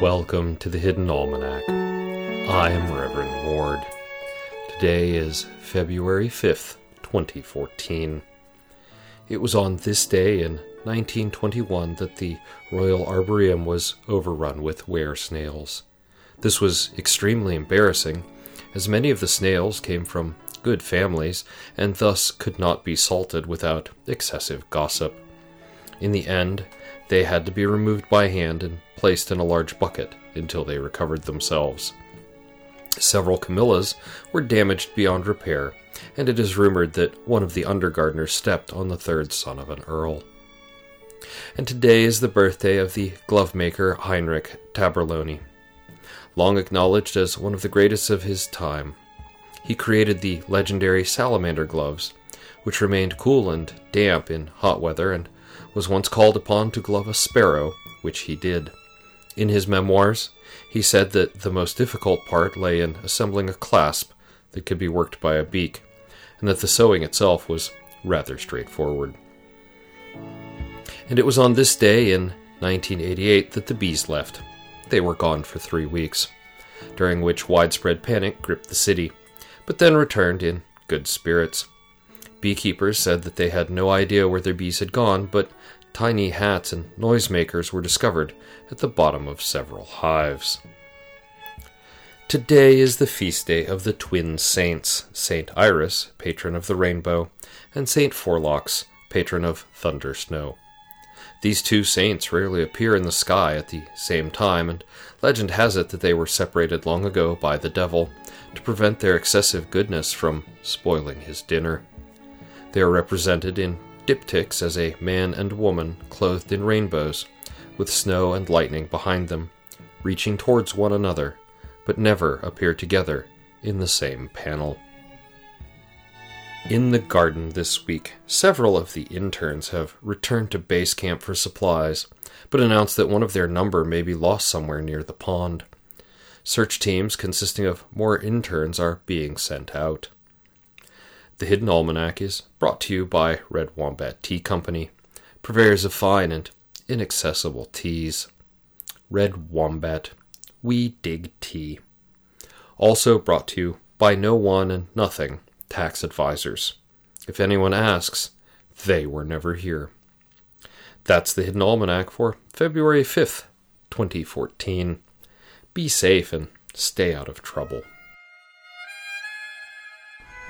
Welcome to the Hidden Almanac. I am Reverend Ward. Today is February 5th, 2014. It was on this day in 1921 that the Royal Arboretum was overrun with were snails. This was extremely embarrassing, as many of the snails came from good families and thus could not be salted without excessive gossip. In the end, they had to be removed by hand and placed in a large bucket until they recovered themselves. Several Camellias were damaged beyond repair, and it is rumored that one of the under gardeners stepped on the third son of an earl. And today is the birthday of the glovemaker Heinrich Tabarloni. Long acknowledged as one of the greatest of his time, he created the legendary salamander gloves, which remained cool and damp in hot weather and was once called upon to glove a sparrow, which he did. In his memoirs, he said that the most difficult part lay in assembling a clasp that could be worked by a beak, and that the sewing itself was rather straightforward. And it was on this day in 1988 that the bees left. They were gone for three weeks, during which widespread panic gripped the city, but then returned in good spirits. Beekeepers said that they had no idea where their bees had gone, but tiny hats and noisemakers were discovered at the bottom of several hives. Today is the feast day of the twin saints Saint Iris, patron of the rainbow, and Saint Forlaux, patron of thunder snow. These two saints rarely appear in the sky at the same time, and legend has it that they were separated long ago by the devil to prevent their excessive goodness from spoiling his dinner. They are represented in diptychs as a man and woman clothed in rainbows, with snow and lightning behind them, reaching towards one another, but never appear together in the same panel. In the garden this week, several of the interns have returned to base camp for supplies, but announced that one of their number may be lost somewhere near the pond. Search teams consisting of more interns are being sent out. The Hidden Almanac is brought to you by Red Wombat Tea Company, purveyors of fine and inaccessible teas. Red Wombat, we dig tea. Also brought to you by No One and Nothing Tax Advisors. If anyone asks, they were never here. That's the Hidden Almanac for February 5th, 2014. Be safe and stay out of trouble.